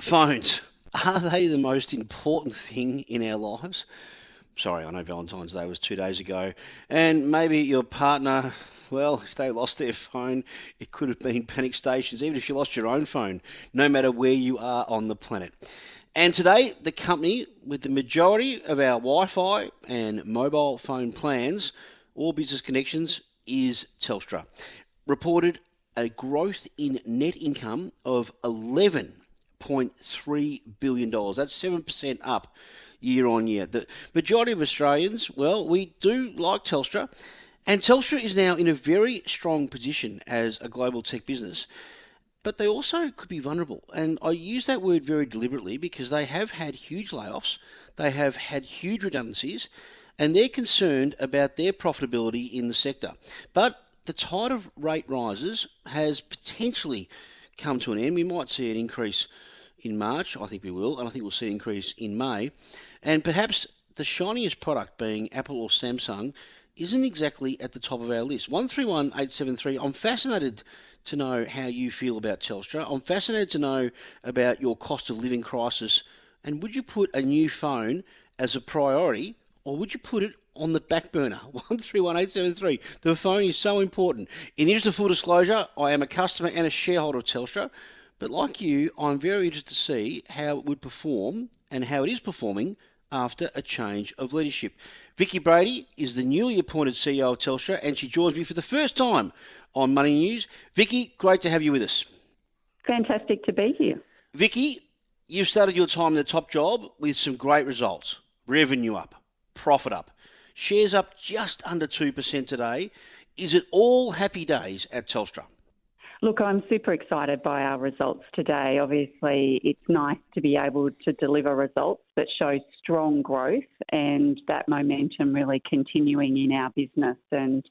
Phones. Are they the most important thing in our lives? Sorry, I know Valentine's Day was two days ago. And maybe your partner, well, if they lost their phone, it could have been panic stations, even if you lost your own phone, no matter where you are on the planet. And today, the company with the majority of our Wi Fi and mobile phone plans, all business connections, is Telstra. Reported a growth in net income of 11 $1.3 billion. That's 7% up year on year. The majority of Australians, well, we do like Telstra, and Telstra is now in a very strong position as a global tech business. But they also could be vulnerable. And I use that word very deliberately because they have had huge layoffs, they have had huge redundancies, and they're concerned about their profitability in the sector. But the tide of rate rises has potentially come to an end. We might see an increase in March. I think we will, and I think we'll see an increase in May. And perhaps the shiniest product being Apple or Samsung isn't exactly at the top of our list. 131873, I'm fascinated to know how you feel about Telstra. I'm fascinated to know about your cost of living crisis. And would you put a new phone as a priority, or would you put it on the back burner? 131873. The phone is so important. In the interest of full disclosure, I am a customer and a shareholder of Telstra. But like you, I'm very interested to see how it would perform and how it is performing after a change of leadership. Vicki Brady is the newly appointed CEO of Telstra, and she joins me for the first time on Money News. Vicki, great to have you with us. Fantastic to be here. Vicki, you've started your time in the top job with some great results. Revenue up, profit up, shares up just under 2% today. Is it all happy days at Telstra? Look, I'm super excited by our results today. Obviously, it's nice to be able to deliver results that show strong growth and that momentum really continuing in our business. And,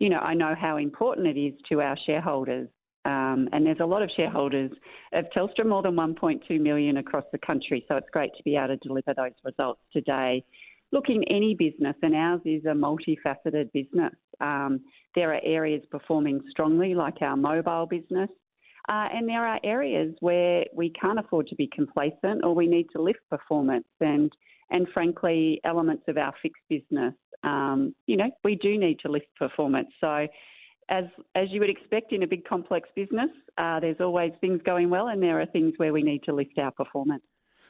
you know, I know how important it is to our shareholders. Um, and there's a lot of shareholders of Telstra, more than 1.2 million across the country. So it's great to be able to deliver those results today. Look, in any business, and ours is a multifaceted business, um, there are areas performing strongly, like our mobile business, uh, and there are areas where we can't afford to be complacent or we need to lift performance. And, and frankly, elements of our fixed business, um, you know, we do need to lift performance. So, as, as you would expect in a big complex business, uh, there's always things going well, and there are things where we need to lift our performance.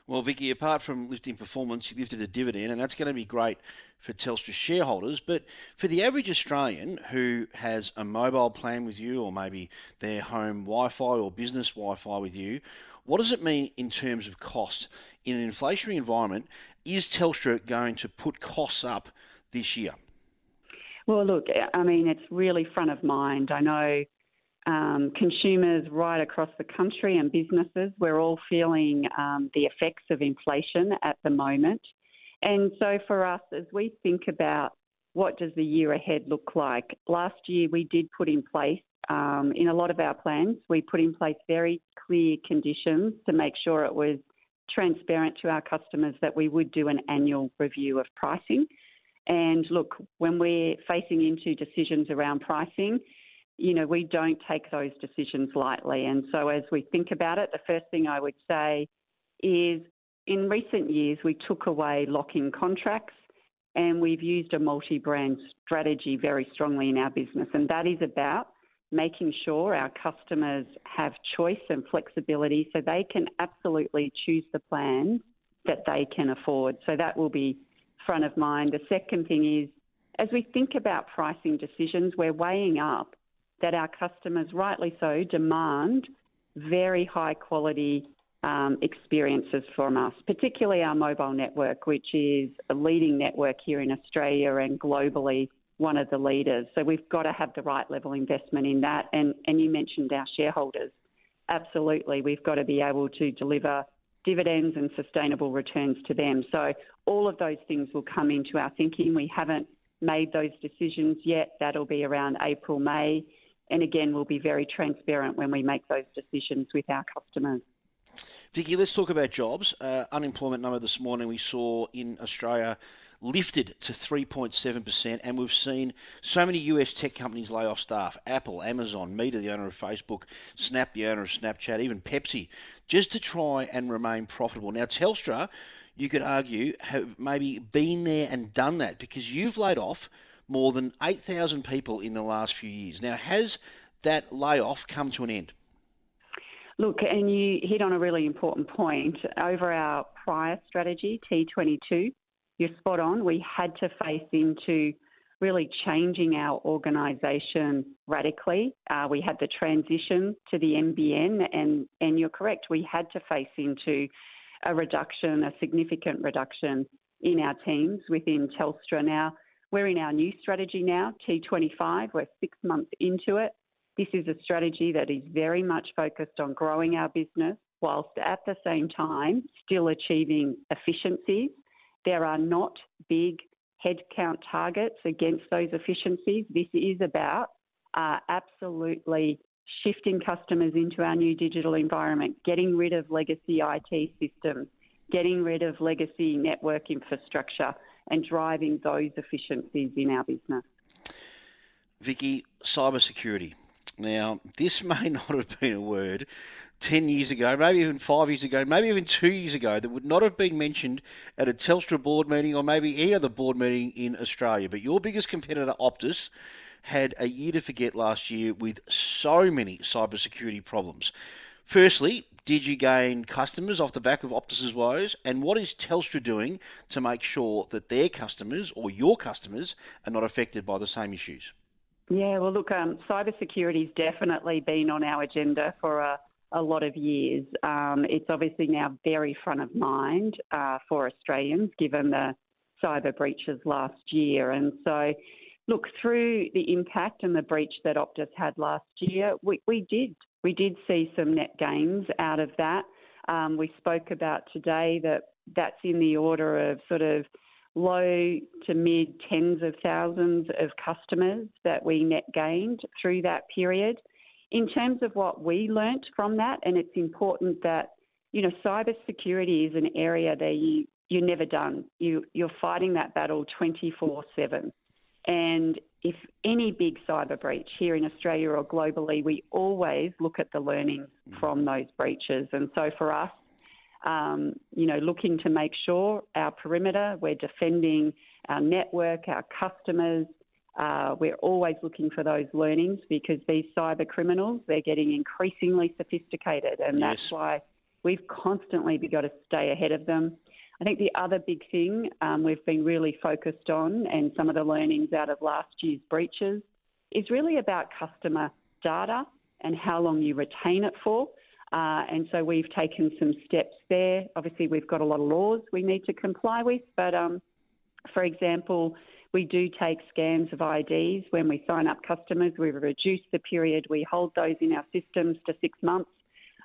Well, Vicki, apart from lifting performance, you lifted a dividend, and that's going to be great for Telstra shareholders. But for the average Australian who has a mobile plan with you, or maybe their home Wi Fi or business Wi Fi with you, what does it mean in terms of cost? In an inflationary environment, is Telstra going to put costs up this year? Well, look, I mean, it's really front of mind. I know um, consumers right across the country and businesses, we're all feeling um, the effects of inflation at the moment. And so for us, as we think about what does the year ahead look like, last year we did put in place, um, in a lot of our plans, we put in place very clear conditions to make sure it was transparent to our customers that we would do an annual review of pricing. And look, when we're facing into decisions around pricing, you know, we don't take those decisions lightly. And so as we think about it, the first thing I would say is in recent years, we took away lock-in contracts and we've used a multi-brand strategy very strongly in our business. And that is about making sure our customers have choice and flexibility so they can absolutely choose the plan that they can afford. So that will be front of mind. The second thing is, as we think about pricing decisions, we're weighing up that our customers, rightly so, demand very high quality um, experiences from us, particularly our mobile network, which is a leading network here in Australia and globally one of the leaders. So we've got to have the right level investment in that. And, and you mentioned our shareholders. Absolutely, we've got to be able to deliver dividends and sustainable returns to them. So all of those things will come into our thinking. We haven't made those decisions yet. That'll be around April, May. And again, we'll be very transparent when we make those decisions with our customers. Vicki, let's talk about jobs. Uh, unemployment number this morning we saw in Australia lifted to 3.7%, and we've seen so many US tech companies lay off staff Apple, Amazon, Meta, the owner of Facebook, Snap, the owner of Snapchat, even Pepsi, just to try and remain profitable. Now, Telstra, you could argue, have maybe been there and done that because you've laid off more than 8,000 people in the last few years. Now, has that layoff come to an end? Look, and you hit on a really important point. Over our prior strategy, T22, you're spot on. We had to face into really changing our organisation radically. Uh, we had the transition to the NBN, and, and you're correct, we had to face into a reduction, a significant reduction in our teams within Telstra. Now, we're in our new strategy now, T25, we're six months into it. This is a strategy that is very much focused on growing our business whilst at the same time still achieving efficiencies. There are not big headcount targets against those efficiencies. This is about uh, absolutely shifting customers into our new digital environment, getting rid of legacy IT systems, getting rid of legacy network infrastructure, and driving those efficiencies in our business. Vicki, cybersecurity. Now, this may not have been a word 10 years ago, maybe even five years ago, maybe even two years ago, that would not have been mentioned at a Telstra board meeting or maybe any other board meeting in Australia. But your biggest competitor, Optus, had a year to forget last year with so many cybersecurity problems. Firstly, did you gain customers off the back of Optus's woes? And what is Telstra doing to make sure that their customers or your customers are not affected by the same issues? Yeah, well, look, um, cybersecurity's definitely been on our agenda for a, a lot of years. Um, it's obviously now very front of mind uh, for Australians, given the cyber breaches last year. And so, look, through the impact and the breach that Optus had last year, we, we did we did see some net gains out of that. Um, we spoke about today that that's in the order of sort of low to mid tens of thousands of customers that we net gained through that period. In terms of what we learnt from that, and it's important that, you know, cybersecurity is an area that you, you're never done. You, you're fighting that battle 24 7. And if any big cyber breach here in Australia or globally, we always look at the learnings from those breaches. And so for us, um, you know, looking to make sure our perimeter, we're defending our network, our customers. Uh, we're always looking for those learnings because these cyber criminals, they're getting increasingly sophisticated, and yes. that's why we've constantly got to stay ahead of them. I think the other big thing um, we've been really focused on, and some of the learnings out of last year's breaches, is really about customer data and how long you retain it for. Uh, and so we've taken some steps there. Obviously, we've got a lot of laws we need to comply with, but um, for example, we do take scans of IDs when we sign up customers. We've reduced the period we hold those in our systems to six months.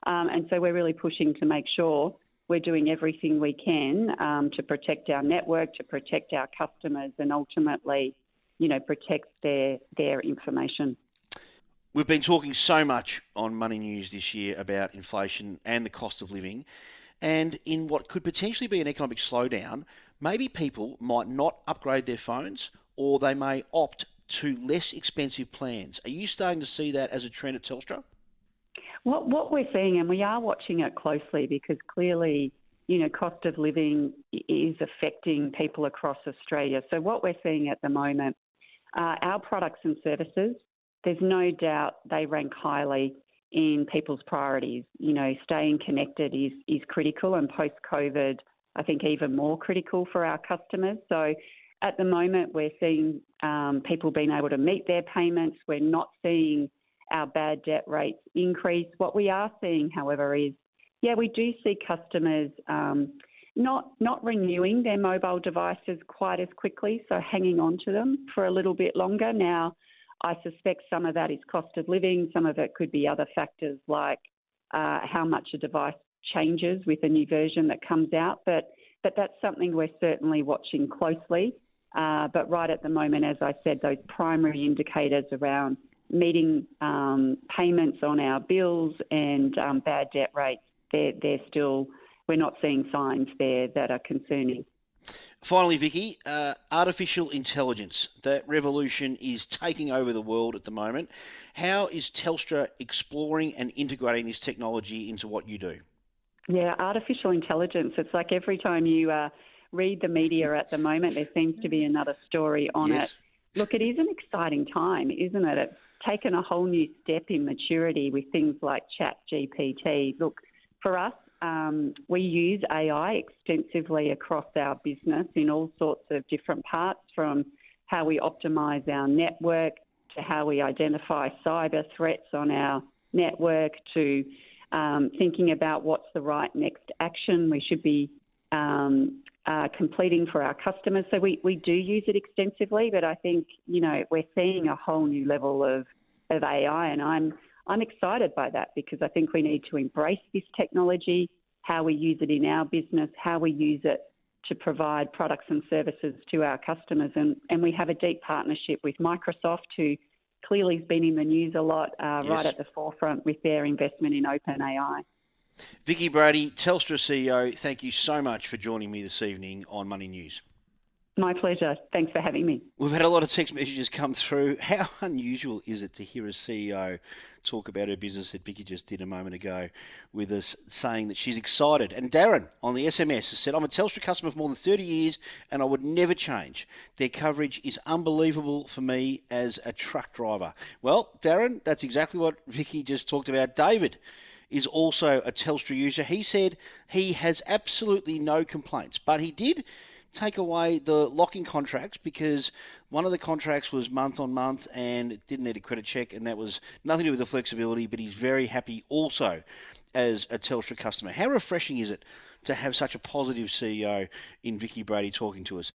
Um, and so we're really pushing to make sure we're doing everything we can um, to protect our network, to protect our customers, and ultimately, you know, protect their their information. We've been talking so much on Money News this year about inflation and the cost of living. And in what could potentially be an economic slowdown, maybe people might not upgrade their phones or they may opt to less expensive plans. Are you starting to see that as a trend at Telstra? What, what we're seeing, and we are watching it closely because clearly, you know, cost of living is affecting people across Australia. So, what we're seeing at the moment, uh, our products and services there's no doubt they rank highly in people's priorities. You know, staying connected is, is critical, and post COVID, I think even more critical for our customers. So, at the moment, we're seeing um, people being able to meet their payments. We're not seeing our bad debt rates increase. What we are seeing, however, is yeah, we do see customers um, not not renewing their mobile devices quite as quickly, so hanging on to them for a little bit longer now. I suspect some of that is cost of living, some of it could be other factors like uh, how much a device changes with a new version that comes out. But, but that's something we're certainly watching closely. Uh, but right at the moment, as I said, those primary indicators around meeting um, payments on our bills and um, bad debt rates, they're, they're still, we're not seeing signs there that are concerning. Finally, Vicki, uh, artificial intelligence. That revolution is taking over the world at the moment. How is Telstra exploring and integrating this technology into what you do? Yeah, artificial intelligence. It's like every time you uh, read the media at the moment, there seems to be another story on yes. it. Look, it is an exciting time, isn't it? It's taken a whole new step in maturity with things like Chat GPT. Look, for us, um, we use AI extensively across our business in all sorts of different parts, from how we optimise our network to how we identify cyber threats on our network to um, thinking about what's the right next action we should be um, uh, completing for our customers. So we, we do use it extensively, but I think, you know, we're seeing a whole new level of, of AI and I'm I'm excited by that because I think we need to embrace this technology, how we use it in our business, how we use it to provide products and services to our customers. And, and we have a deep partnership with Microsoft, who clearly has been in the news a lot, uh, yes. right at the forefront with their investment in OpenAI. Vicki Brady, Telstra CEO, thank you so much for joining me this evening on Money News. My pleasure. Thanks for having me. We've had a lot of text messages come through. How unusual is it to hear a CEO talk about her business that Vicki just did a moment ago with us, saying that she's excited? And Darren on the SMS has said, I'm a Telstra customer for more than 30 years and I would never change. Their coverage is unbelievable for me as a truck driver. Well, Darren, that's exactly what Vicki just talked about. David is also a Telstra user. He said he has absolutely no complaints, but he did take away the locking contracts because one of the contracts was month on month and didn't need a credit check, and that was nothing to do with the flexibility. But he's very happy also as a Telstra customer. How refreshing is it to have such a positive CEO in Vicki Brady talking to us?